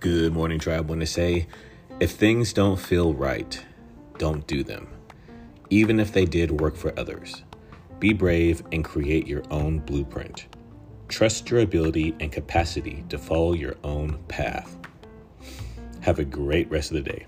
Good morning, tribe. Want to say, if things don't feel right, don't do them, even if they did work for others. Be brave and create your own blueprint. Trust your ability and capacity to follow your own path. Have a great rest of the day.